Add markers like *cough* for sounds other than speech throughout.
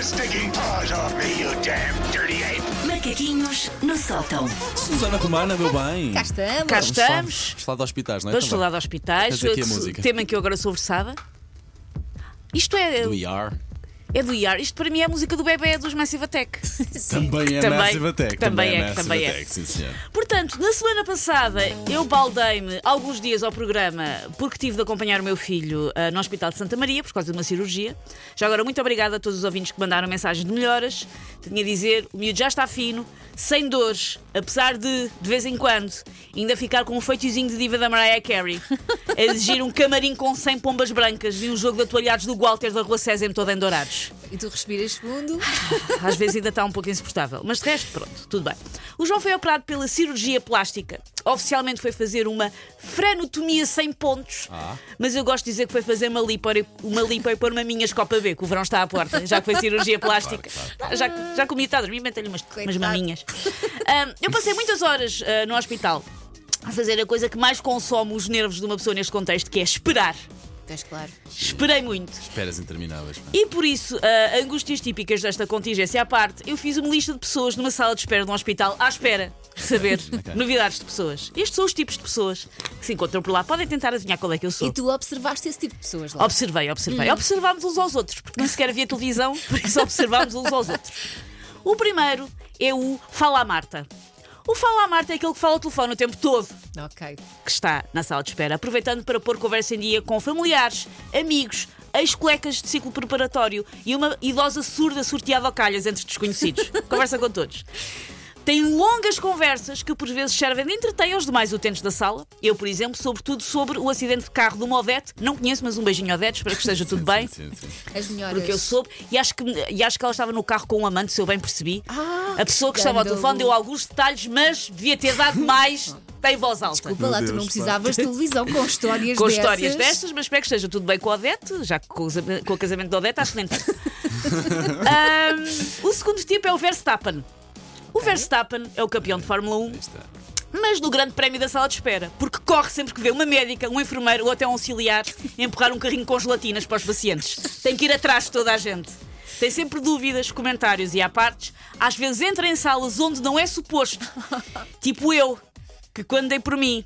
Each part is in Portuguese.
your stinking paws off me, you damn dirty ape! Macaquinhos no sótão. Susana Romana, meu bem. Cá estamos. Cá Vamos estamos. Vamos falar de hospitais, não é? Vamos Também. falar de hospitais. Aqui a música. Tema em que eu agora sou versada. Isto é Do ER. É do IAR. Isto para mim é a música do bebê dos Massive Attack. *laughs* *laughs* Também é Também- Massive Attack. também é, Massive também é. Attack, sim, senhor. Portanto, na semana passada eu baldei-me alguns dias ao programa porque tive de acompanhar o meu filho ah, no Hospital de Santa Maria por causa de uma cirurgia. Já agora, muito obrigada a todos os ouvintes que mandaram mensagens de melhoras. Tinha a dizer, o miúdo já está fino, sem dores, apesar de, de vez em quando, ainda ficar com um feitiozinho de diva da Mariah Carey. A exigir um camarim com 100 pombas brancas e um jogo de atualhados do Walter da Rua César todo em dourados. E tu respiras fundo. *laughs* Às vezes ainda está um pouco insuportável. Mas de resto, pronto, tudo bem. O João foi operado pela cirurgia plástica. Oficialmente foi fazer uma frenotomia sem pontos. Ah. Mas eu gosto de dizer que foi fazer uma lipo, uma lipo e pôr maminhas Copa B, que o verão está à porta, já que foi cirurgia plástica. Já, já comi, está a dormir, mete-lhe umas, umas maminhas. Eu passei muitas horas ah, no hospital a fazer a coisa que mais consome os nervos de uma pessoa neste contexto, que é esperar. Estás claro. Esperei muito. Esperas intermináveis. pá. E por isso, ah, angústias típicas desta contingência à parte, eu fiz uma lista de pessoas numa sala de espera de um hospital à espera de saber *laughs* novidades de pessoas. Estes são os tipos de pessoas que se encontram por lá. Podem tentar adivinhar qual é que eu sou. E tu observaste esse tipo de pessoas lá. Observei, observei. Observámos uns aos outros, porque nem sequer havia televisão, por isso observámos uns aos outros. O primeiro é o Fala à Marta. O Fala à Marta é aquele que fala ao telefone o tempo todo Ok. que está na sala de espera, aproveitando para pôr conversa em dia com familiares, amigos, ex-colecas de ciclo preparatório e uma idosa surda sorteada ao calhas entre desconhecidos. *laughs* Conversa com todos. Tem longas conversas que por vezes servem de entreter aos demais utentes da sala. Eu, por exemplo, sobretudo sobre o acidente de carro de uma Odete. Não conheço, mas um beijinho Odete, espero que esteja tudo *laughs* bem. Sim, sim. As melhores. Porque eu soube, e acho, que, e acho que ela estava no carro com um amante, se eu bem percebi. Ah, a pessoa que estava ao telefone deu alguns detalhes, mas devia ter dado mais *laughs* em voz alta. Desculpa lá, tu Deus, não pá. precisavas de televisão com histórias com dessas. histórias destas, mas espero que esteja tudo bem com a Odete, já que com, com o casamento da Odete acho que nem. *laughs* Ahm, o segundo tipo é o Verstappen. O Verstappen é o campeão de Fórmula 1, Aí está. mas no grande prémio da sala de espera, porque corre sempre que vê uma médica, um enfermeiro ou até um auxiliar empurrar um carrinho com gelatinas para os pacientes. Tem que ir atrás de toda a gente. Tem sempre dúvidas, comentários e à partes. Às vezes entra em salas onde não é suposto. Tipo eu, que quando dei por mim,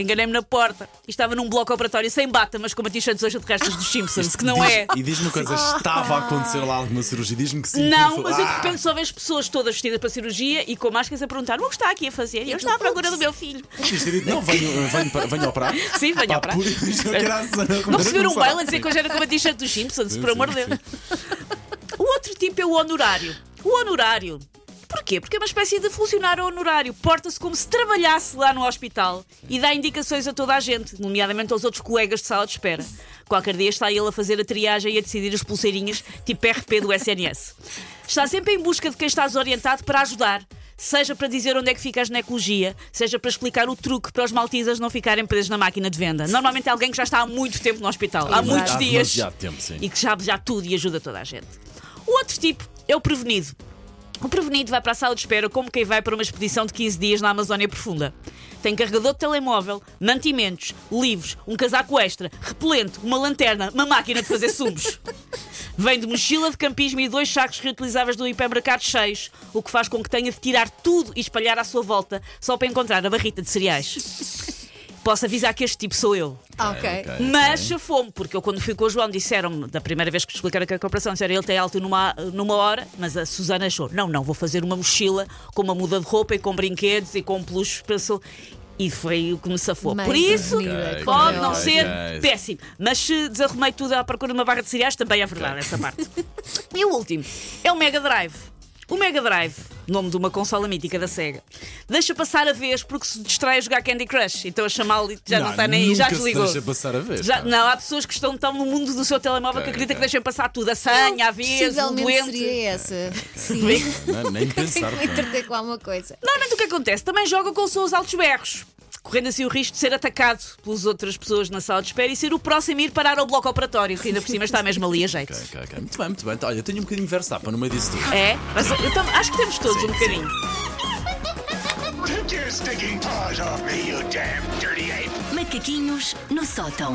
enganei-me na porta e estava num bloco operatório sem bata, mas com uma t-shirt dos extraterrestres dos Simpsons, que não é. E diz-me uma coisa: estava a acontecer lá alguma cirurgia? Diz-me que sim. Não, mas eu de favor. repente só vejo pessoas todas vestidas para cirurgia e com máscaras a perguntar: o que está aqui a fazer? E eu estava à procura do meu filho. Ah, dito, Não, venho, venho, para- venho operar. *laughs* Sim, venho operar. por isso, *laughs* Não receberam um mail a dizer que hoje era com uma t-shirt dos Simpsons, Sim, por amor de Deus. O outro tipo é o honorário. O honorário. Porquê? Porque é uma espécie de funcionário honorário. Porta-se como se trabalhasse lá no hospital e dá indicações a toda a gente, nomeadamente aos outros colegas de sala de espera. Qualquer dia está ele a fazer a triagem e a decidir as pulseirinhas, tipo RP do SNS. Está sempre em busca de quem está desorientado para ajudar. Seja para dizer onde é que fica a ginecologia, seja para explicar o truque para os maltesas não ficarem presos na máquina de venda. Normalmente é alguém que já está há muito tempo no hospital, há muitos dias tempo, sim. e que sabe já tudo e ajuda toda a gente. O outro tipo é o prevenido. O prevenido vai para a sala de espera como quem vai para uma expedição de 15 dias na Amazónia Profunda. Tem carregador de telemóvel, mantimentos, livros, um casaco extra, repelente, uma lanterna, uma máquina de fazer sumos. *laughs* Vem de mochila de campismo e dois sacos reutilizáveis do hipermercado cheios, o que faz com que tenha de tirar tudo e espalhar à sua volta só para encontrar a barrita de cereais. *laughs* Posso avisar que este tipo sou eu. Ah, ok. ok. Mas chafou-me, porque eu quando fui com o João disseram-me, da primeira vez que explicaram que a operação, disseram ele tem alto numa, numa hora, mas a Susana achou, não, não, vou fazer uma mochila com uma muda de roupa e com brinquedos e com peluches pensou E foi o que me safou. Mãe Por isso, prevenida, Ok, pode como não é ser péssimo. Mas se desarrumei tudo à procura de uma barra de cereais, também é verdade essa parte. E o último é o Mega Drive. O Mega Drive, nome de uma consola mítica da SEGA, deixa passar a vez porque se distrai a jogar Candy Crush. Então a chamá-lo já não, está nem aí, já nunca se desligou. deixa passar a vez. Já- não, há pessoas que estão tão no mundo do seu telemóvel que acreditam que ok. deixem passar tudo. A senha, a vez, o doente. seria essa. Sim. Não, nem *laughs* pensar. Tenho que entreter com alguma coisa. Normalmente o que acontece? Também joga com os seus altos berros. Correndo assim o risco de ser atacado pelas outras pessoas na sala de espera e ser o próximo a ir parar ao bloco operatório, que ainda por cima está mesmo ali a jeito. Ok, ok, ok. Muito bem, muito bem. Olha, eu tenho um bocadinho de Verstappen no meio disso tudo. É? Mas eu tam- acho que temos todos Sim, um bocadinho. Take your stinking paws off me, you damn dirty ape! Macaquinhos no sótão.